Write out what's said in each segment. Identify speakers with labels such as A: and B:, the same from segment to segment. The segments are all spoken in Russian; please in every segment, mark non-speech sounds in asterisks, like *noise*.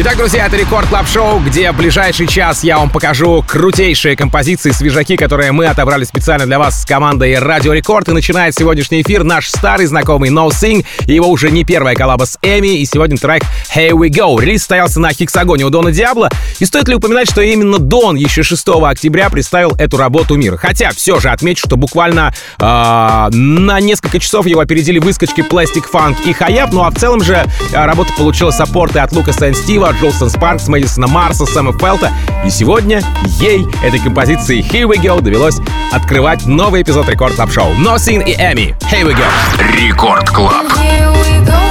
A: Итак, друзья, это Record Club Show, где в ближайший час я вам покажу крутейшие композиции, свежаки, которые мы отобрали специально для вас с командой Радио Рекорд. И начинает сегодняшний эфир наш старый знакомый No Sing. Его уже не первая коллаба с Эми, и сегодня трек Here We Go. Релиз стоялся на Hexagon'е у Дона Диабло. И стоит ли упоминать, что именно Дон еще 6 октября представил эту работу мир. Хотя все же отмечу, что буквально э, на несколько часов его опередили выскочки Plastic Funk и Хаяп. Ну а в целом же а, работа получила саппорты от Лукаса и Стива, Бейла, Джолсон Спаркс, Мэдисона Марса, Сэма Фелта. И сегодня ей, этой композиции Here We Go, довелось открывать новый эпизод Record Club Шоу. Носин и Эми. Here We Go.
B: Record Club.
C: Here we go.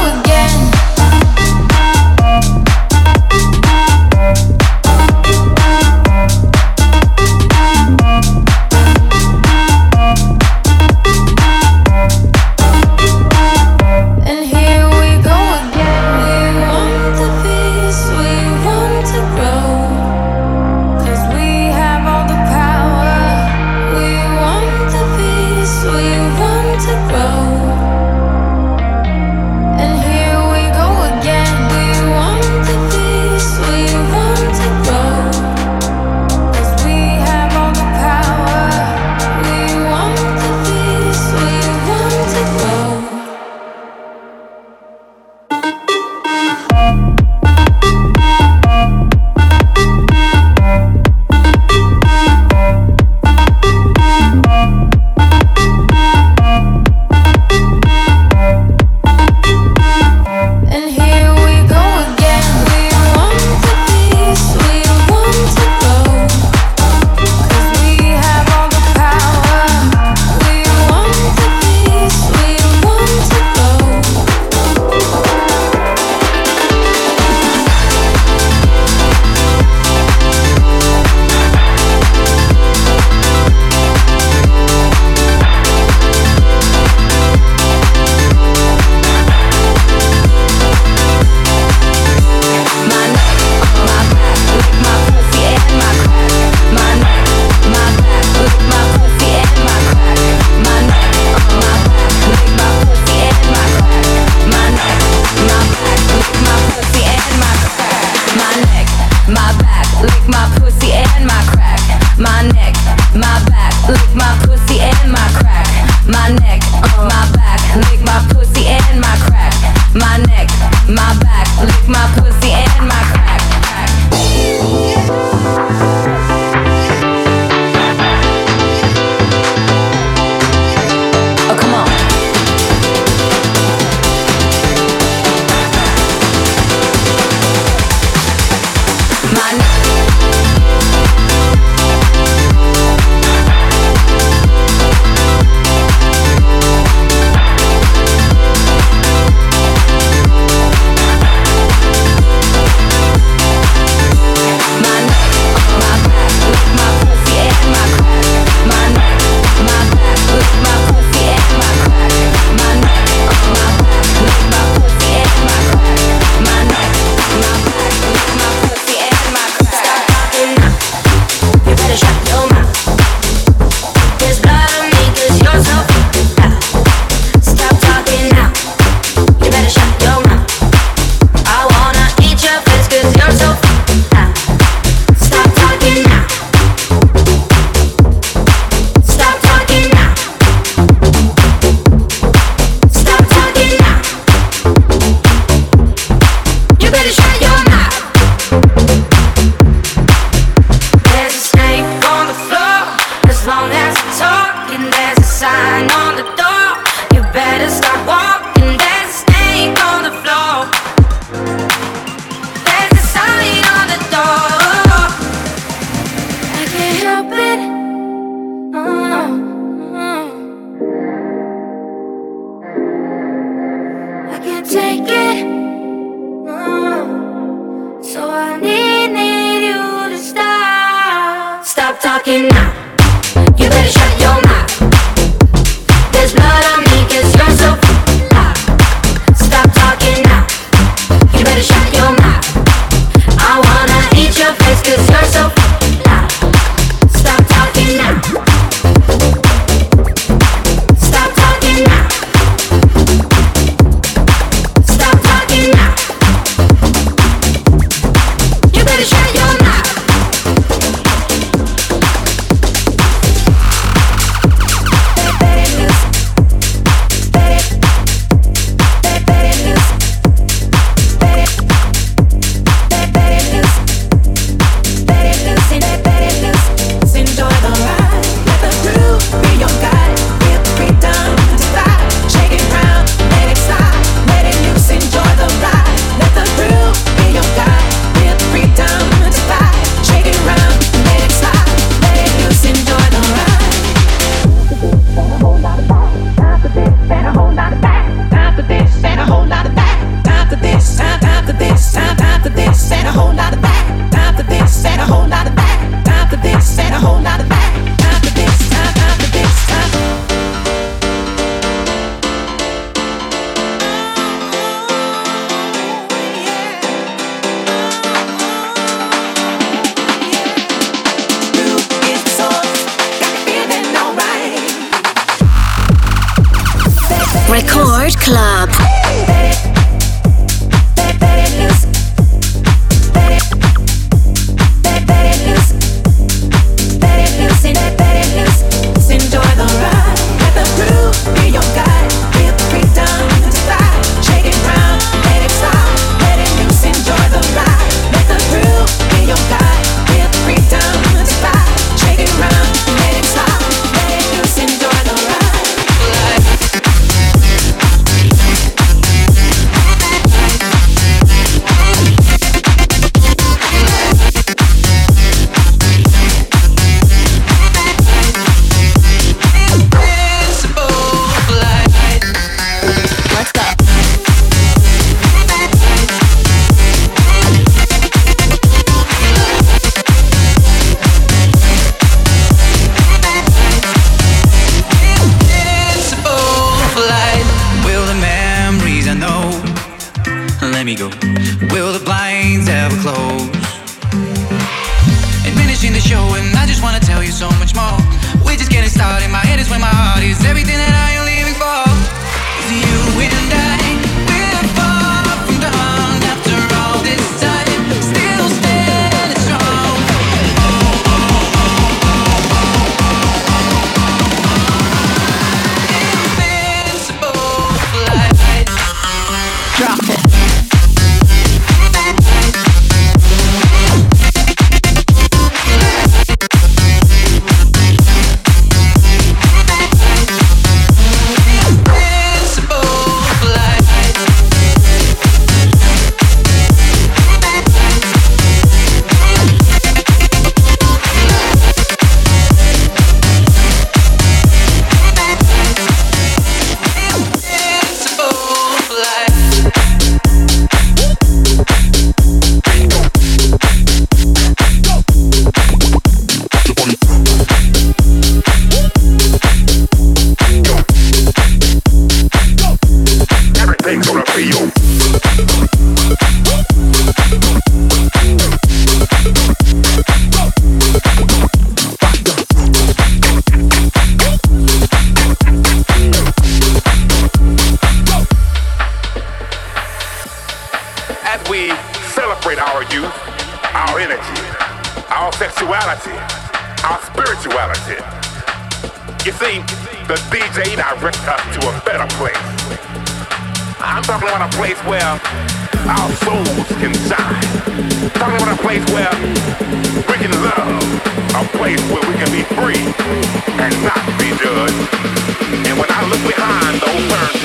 C: The
D: show, and I just wanna tell you so much more. We're just getting started. My head is where my heart is. Everything that I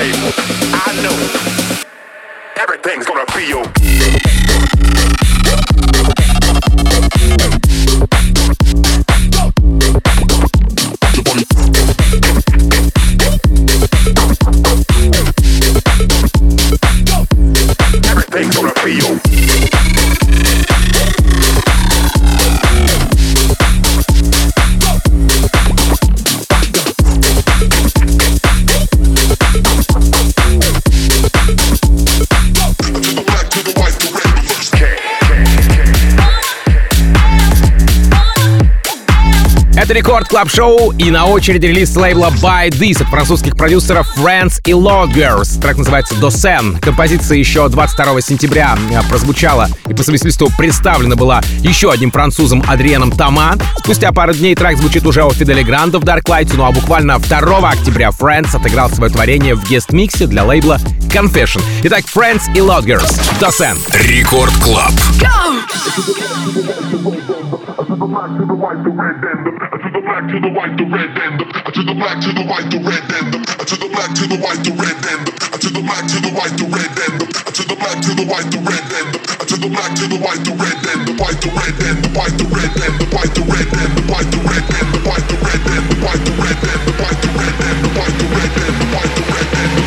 B: turntables, I know everything's gonna be okay.
A: Это Рекорд Клаб Шоу и на очереди релиз лейбла By This от французских продюсеров Friends и Lord Girls. Трек называется Досен. Композиция еще 22 сентября э, прозвучала и по совместительству представлена была еще одним французом Адрианом Тома. Спустя пару дней трек звучит уже у Фидели Гранда в Dark Light, ну а буквально 2 октября Friends отыграл свое творение в гест-миксе для лейбла Confession. Итак, Friends и Lord Girls. Досен.
B: Рекорд Клаб.
E: To the white, the red, and the to the black, to the white, the red, and the to the black, to the white, the red, and the to the black, to the white, the red, and the to the black, to the white, the red, and the to the black, to the white, the red, and the to the black, to the white, the red, and the white, the red, and the white, the red, and the white, the red, and the white, the red, and the white, the red, and the white, the red, and the white, the red, and the white, the red, and the white, the red, and the white, the red,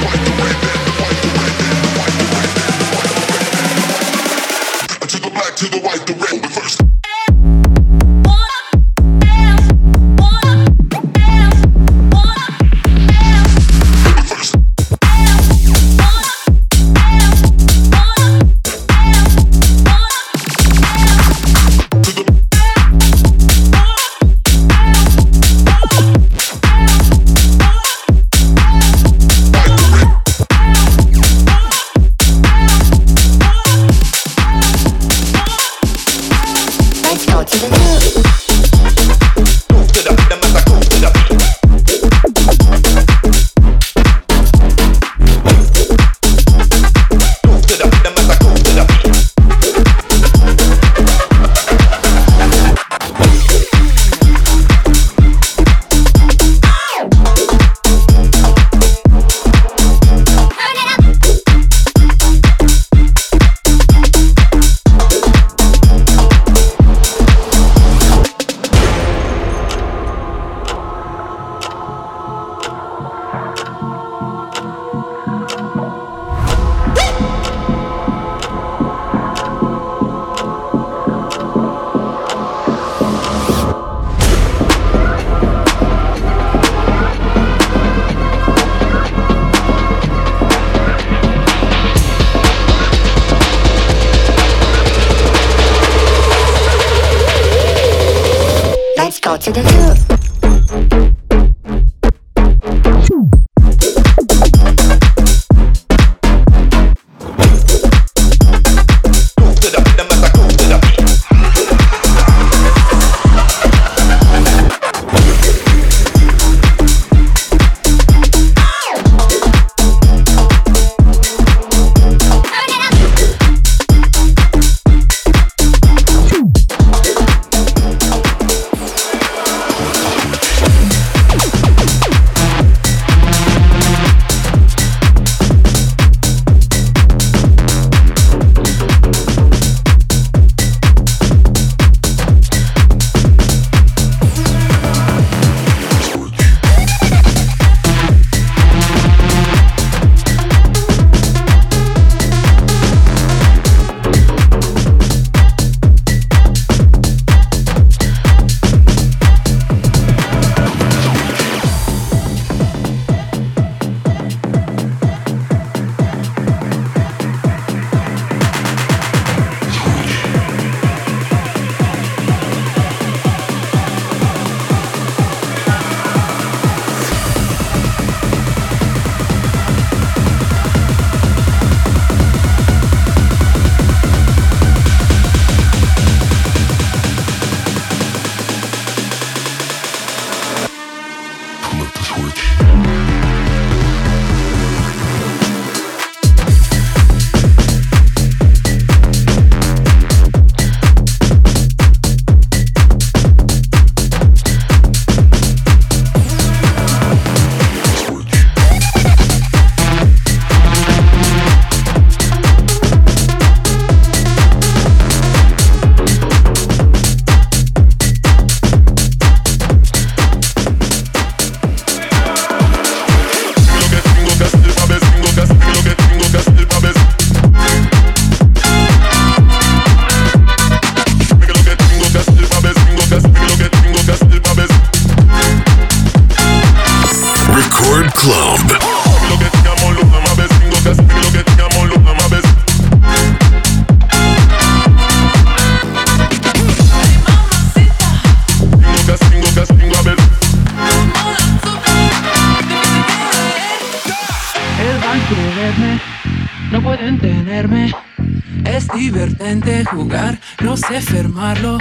F: no sé fermarlo.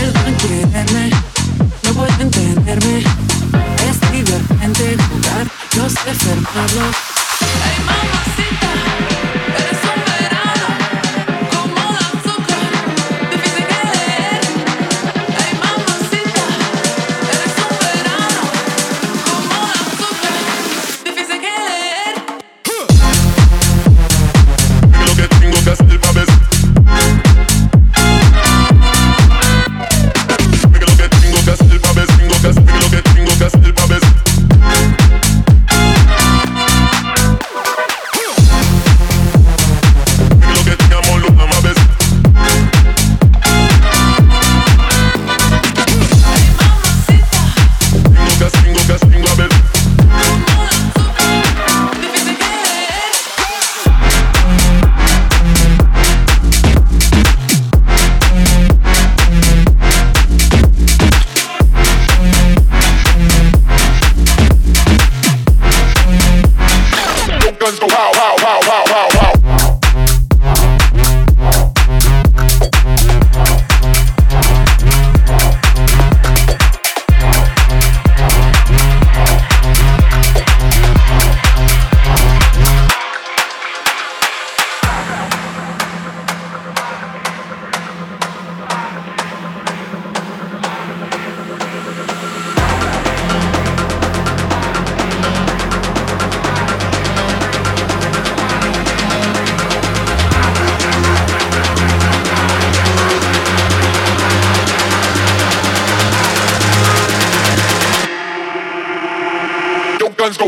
F: Él va a no puede entenderme. Es divertente jugar, no sé fermarlo.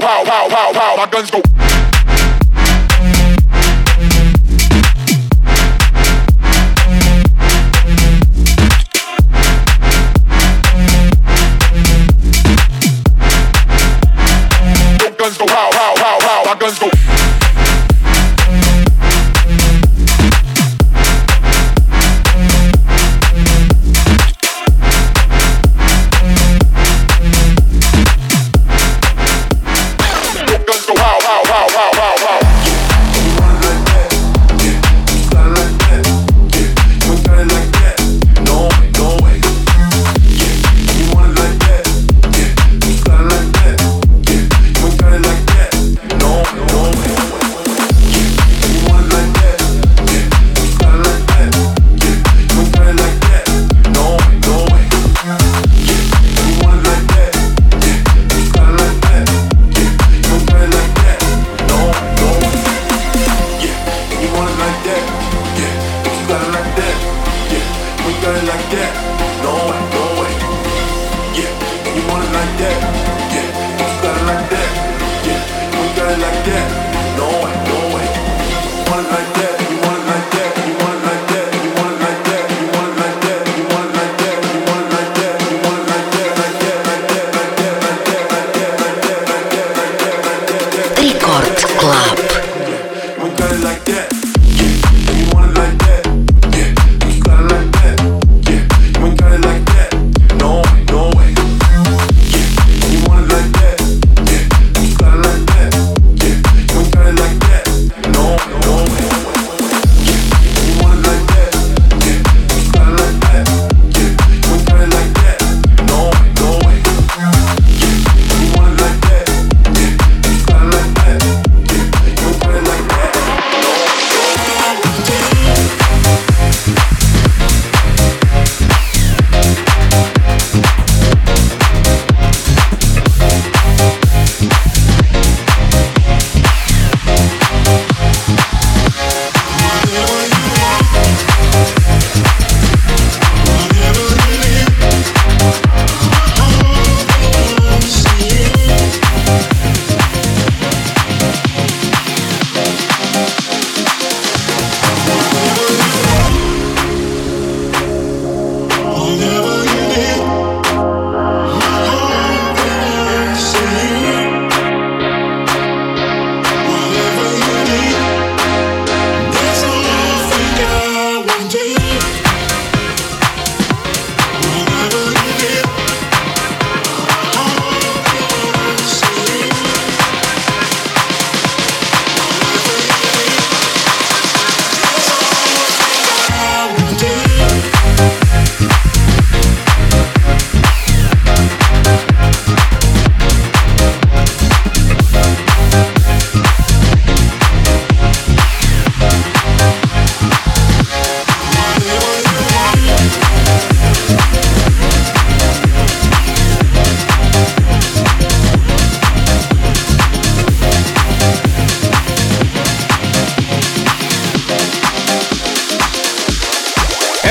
G: go pow, pow, pow, pow. My guns go. My guns go.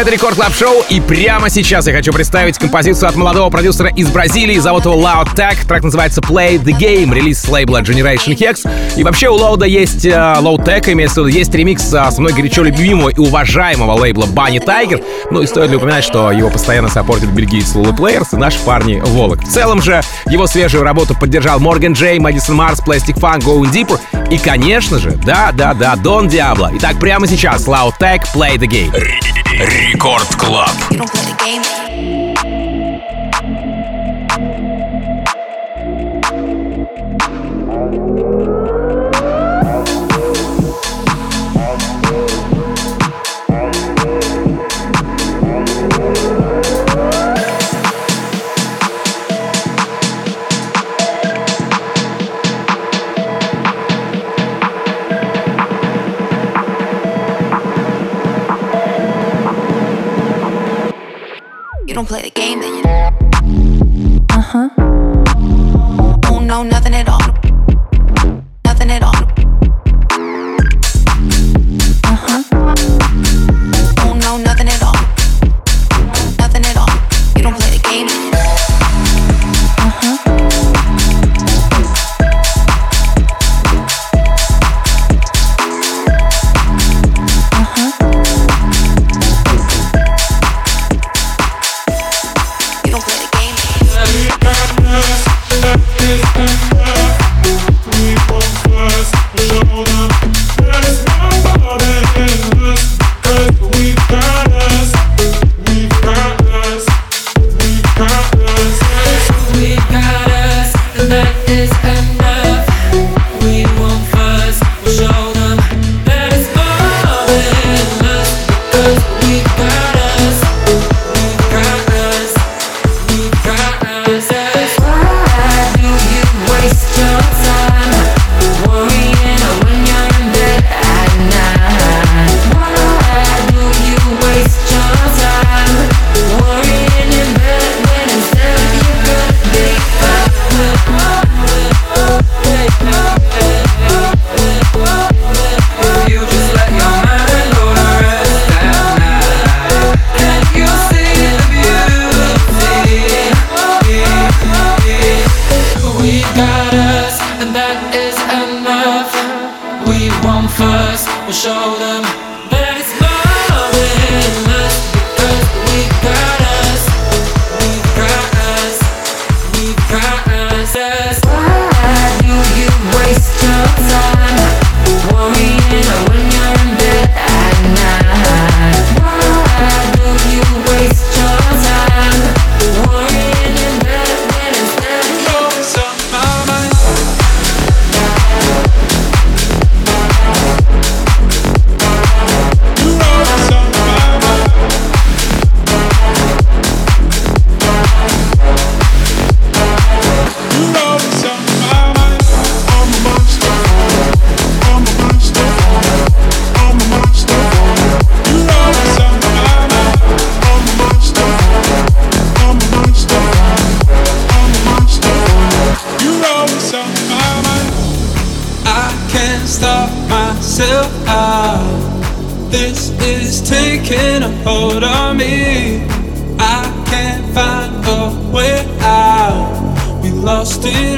A: Это Record Club Шоу, и прямо сейчас я хочу представить композицию от молодого продюсера из Бразилии, зовут его Loud Tech. Трек называется Play the Game, релиз с лейбла Generation Hex. И вообще у Лоуда есть, э, Loud Tech имеется в виду, есть ремикс э, с мной горячо любимого и уважаемого лейбла Bunny Tiger. Ну и стоит ли упоминать, что его постоянно саппортит бельгиец Loulou Players и наши парни Volac. В целом же его свежую работу поддержал Морган Джей, Мэдисон Марс, Plastic Funk, Going Deeper и, конечно же, да-да-да, Дон Диабло. Итак, прямо сейчас Loud Tech Play the Game.
H: Рекорд Клаб.
I: Play the game,
J: is taking a hold on me. I can't find a way out. We lost it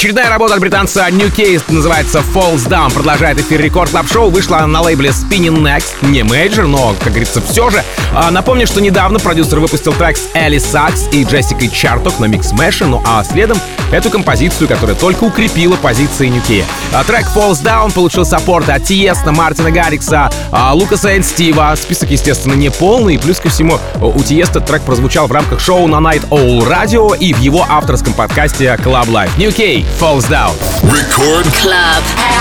A: Очередная работа от британца New Case называется Falls Down. Продолжает эфир Record Club Шоу. Вышла на лейбле Spinnin' Next. Не мейджор, но, как говорится, все же. А, напомню, что недавно продюсер выпустил трек с Элли Сакс и Джессикой Черток на Mixmash е, ну а следом эту композицию, которая только укрепила позиции New Key. А, трек Falls Down получил саппорт от Тиесто, Мартина Гаррикса, а, Лукаса и Стива. Список, естественно, не полный. Плюс ко всему, у Тиесто трек прозвучал в рамках шоу на Night Owl Radio и в его авторском подкасте Club Life. New Key Falls Down.
H: Record
K: Club.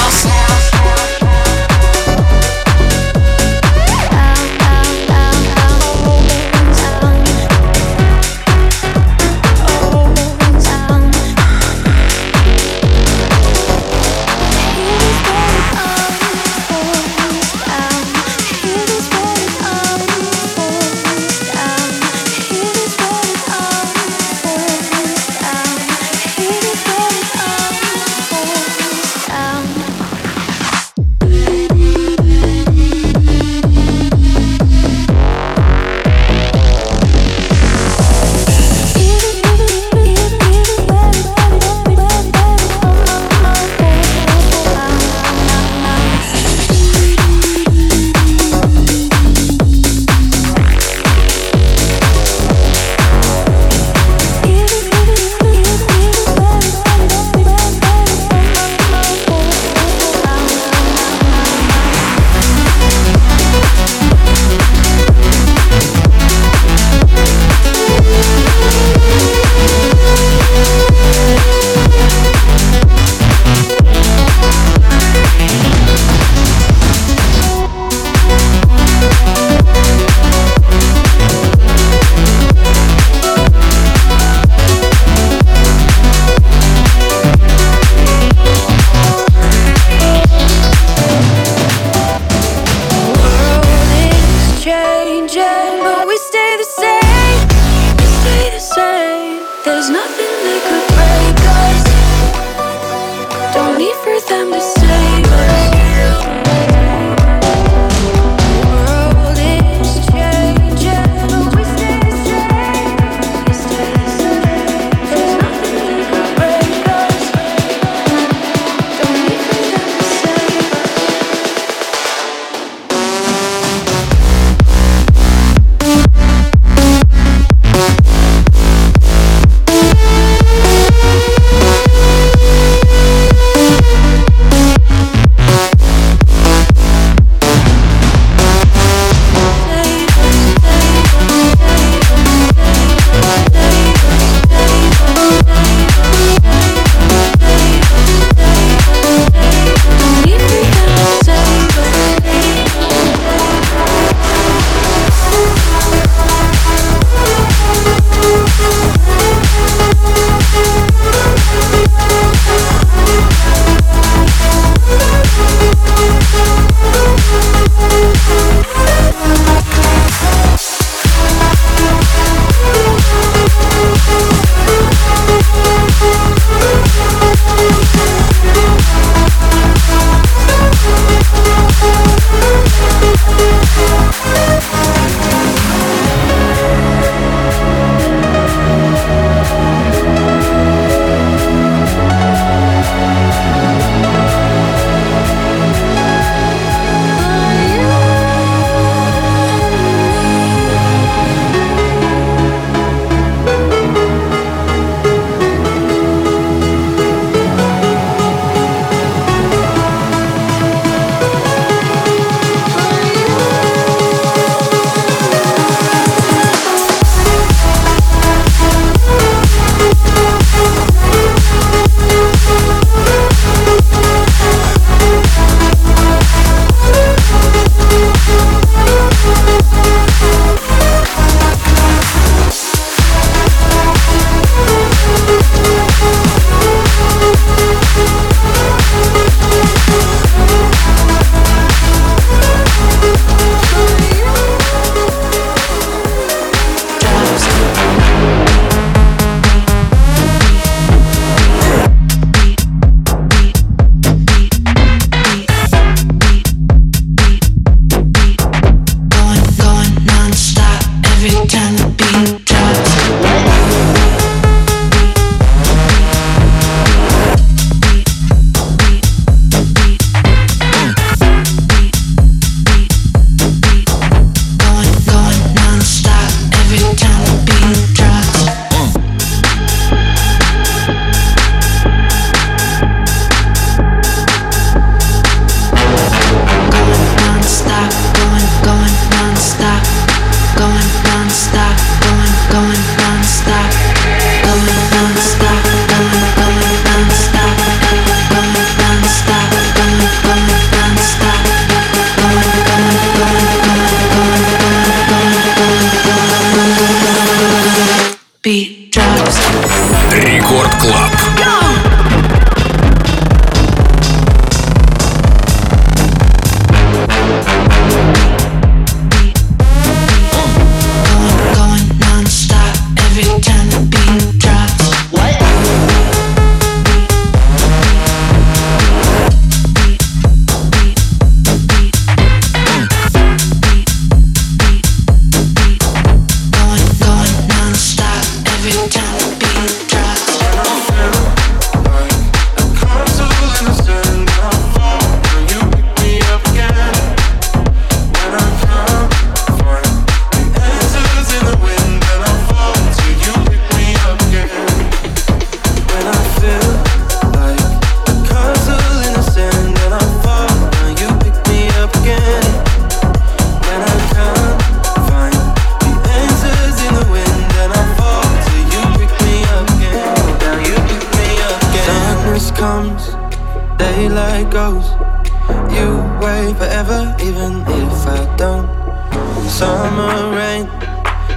G: summer rain,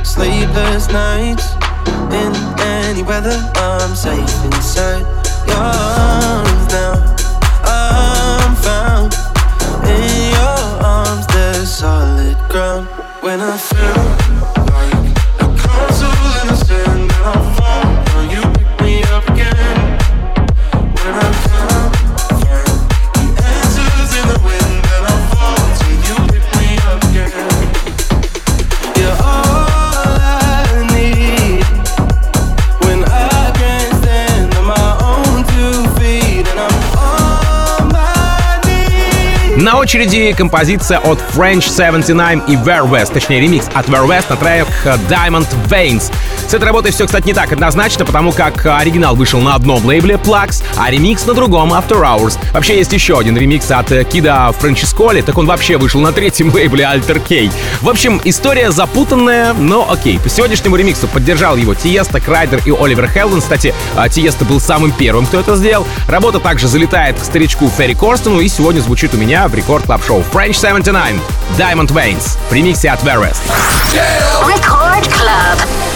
G: sleepless nights. In any weather, I'm safe inside your arms now. I'm found in your arms, there's solid ground when I feel.
A: На очереди композиция от French 79 и Where West, точнее ремикс от Where West на трек Diamond Veins. С этой работой все, кстати, не так однозначно, потому как оригинал вышел на одном лейбле Plax, а ремикс на другом After Hours. Вообще есть еще один ремикс от Кида Франческоли, так он вообще вышел на третьем *laughs* лейбле Alter K. В общем, история запутанная, но окей. По сегодняшнему ремиксу поддержал его Тиесто, Крайдер и Оливер Хелденс. Кстати, а, Тиесто был самым первым, кто это сделал. Работа также залетает к старичку Ферри Корстену и сегодня звучит у меня в рекорд клаб шоу French 79 Diamond Veins в ремиксе от Verest.
K: Record Club.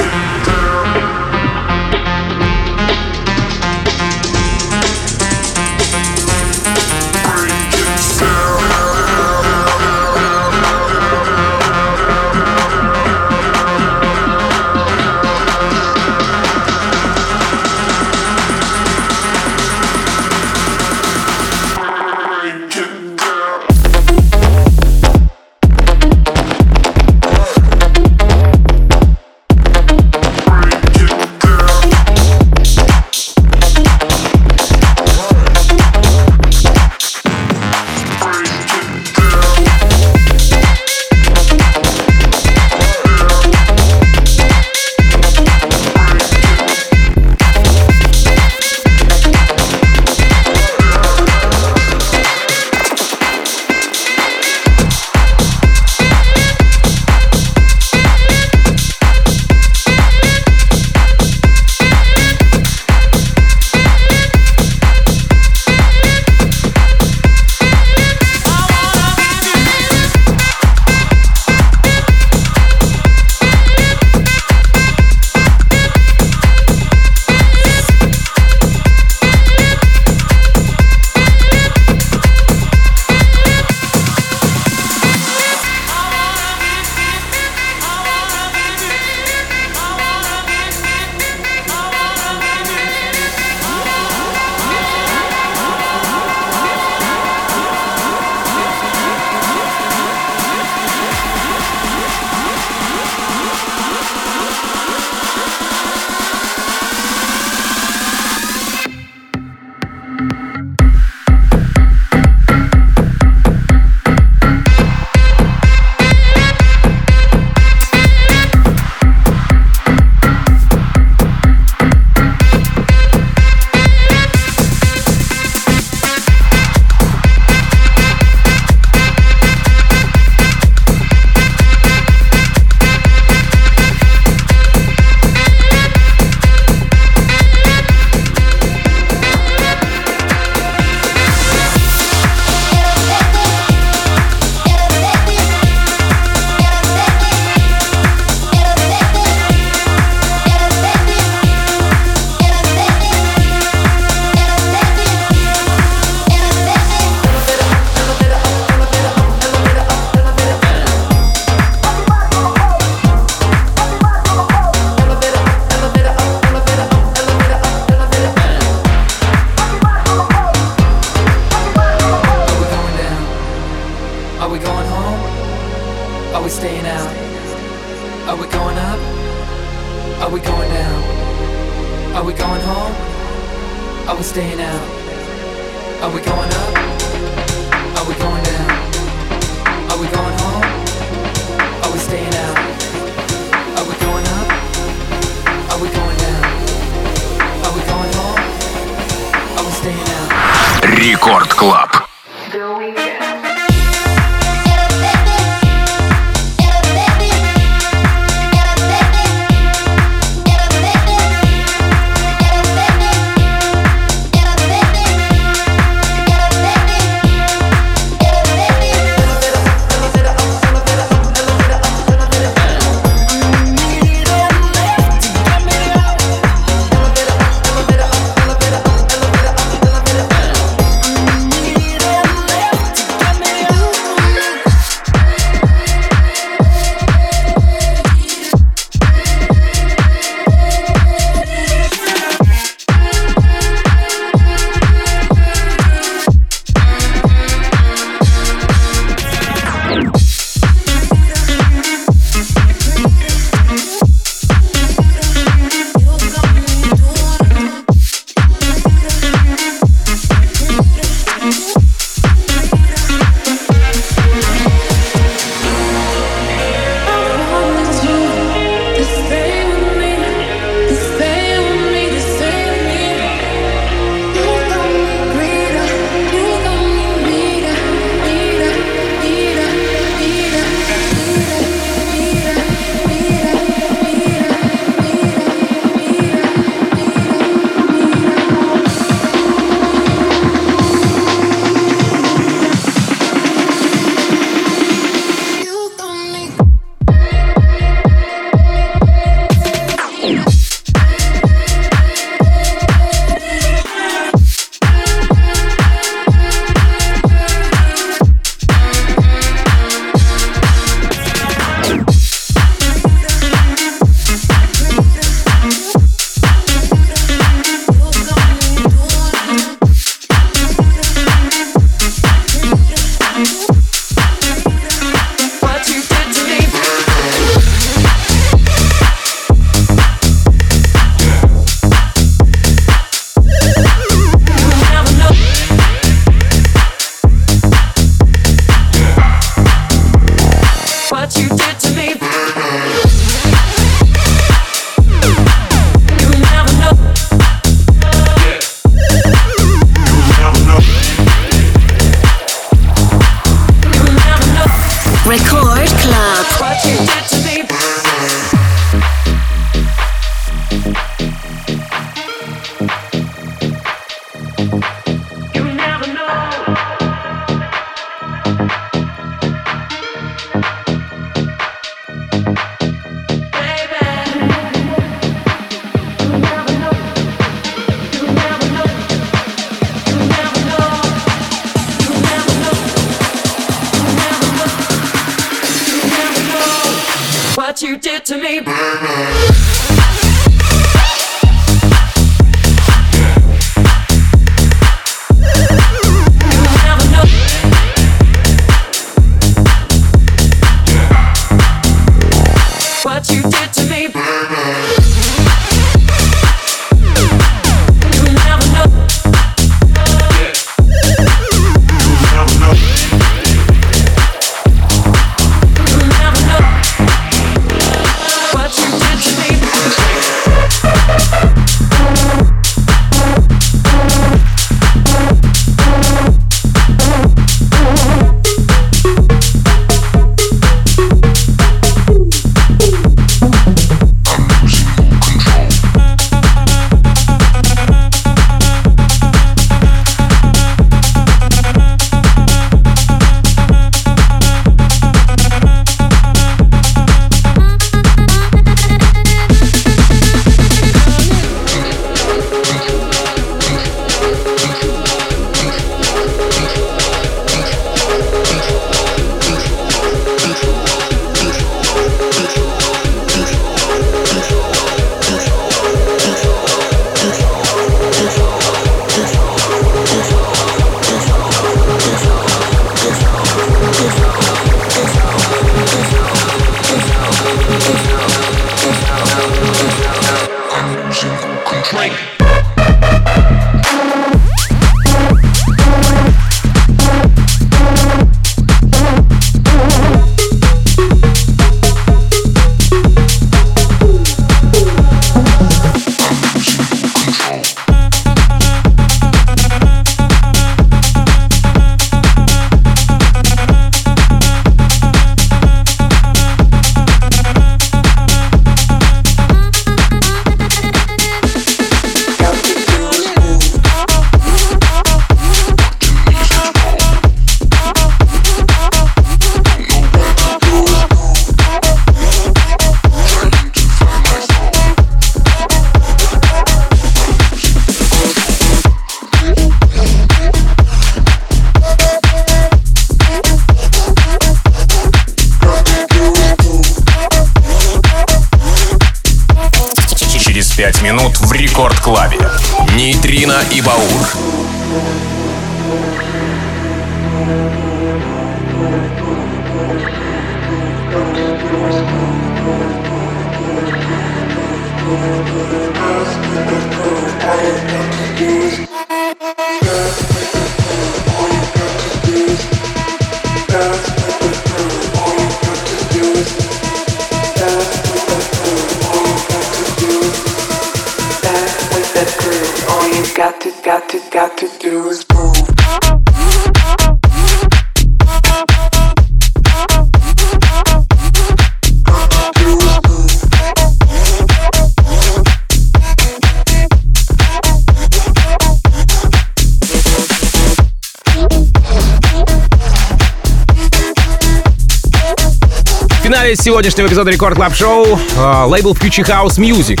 A: Финале сегодняшнего эпизода Record Club Шоу э, лейбл Future House Music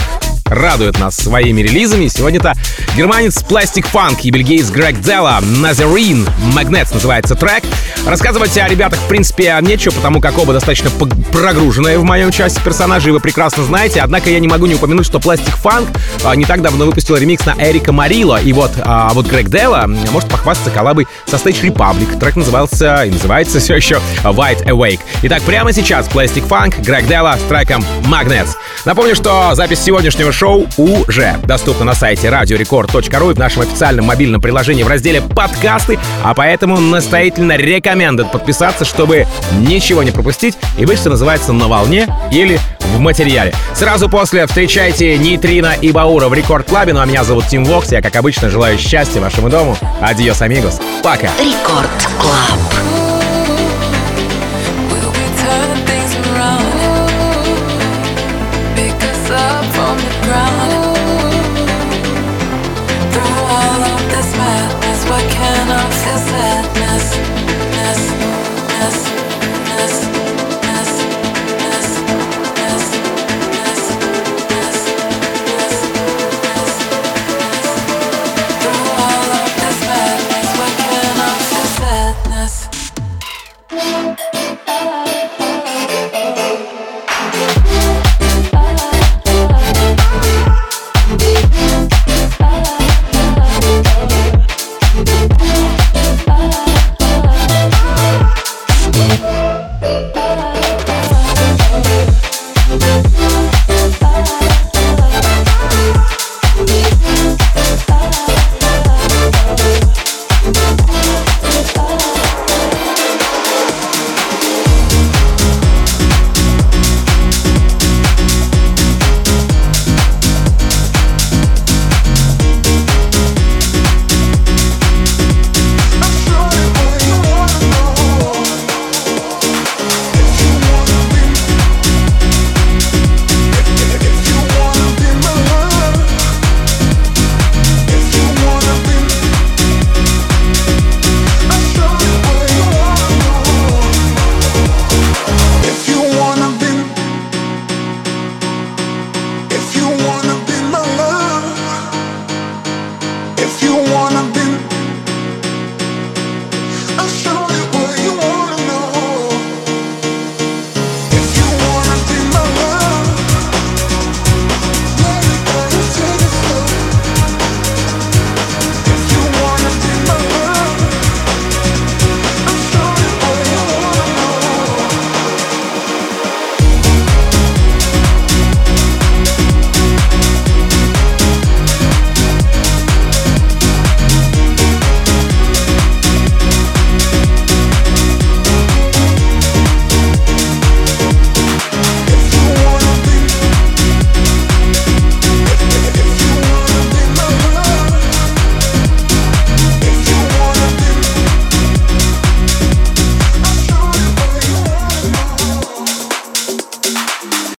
A: радует нас своими релизами. Сегодня-то германец Plastic Funk и бельгиец Грег Делла Nazarene Magnets называется трек. Рассказывать о ребятах, в принципе, нечего, потому как оба достаточно прогруженные в моем части персонажей, вы прекрасно знаете. Однако я не могу не упомянуть, что Plastic Funk а, не так давно выпустил ремикс на Эрика Морилло. И вот, а, вот Грег Делла может похвастаться коллабой со Stage Republic. Трек назывался и называется все еще Wide Awake. Итак, прямо сейчас Plastic Funk, Грег Делла с треком Magnets. Напомню, что запись сегодняшнего шоу уже доступна на сайте radiorecord.ru и в нашем официальном мобильном приложении в разделе «Подкасты», а поэтому настоятельно рекомендую подписаться, чтобы ничего не пропустить и быть, что называется, на волне или в материале. Сразу после встречайте Нейтрино и Баура в Record Club е. Ну а меня зовут Тим Вокс. Я, как обычно, желаю счастья вашему дому. Adiós, amigos. Пока.
K: Record Club.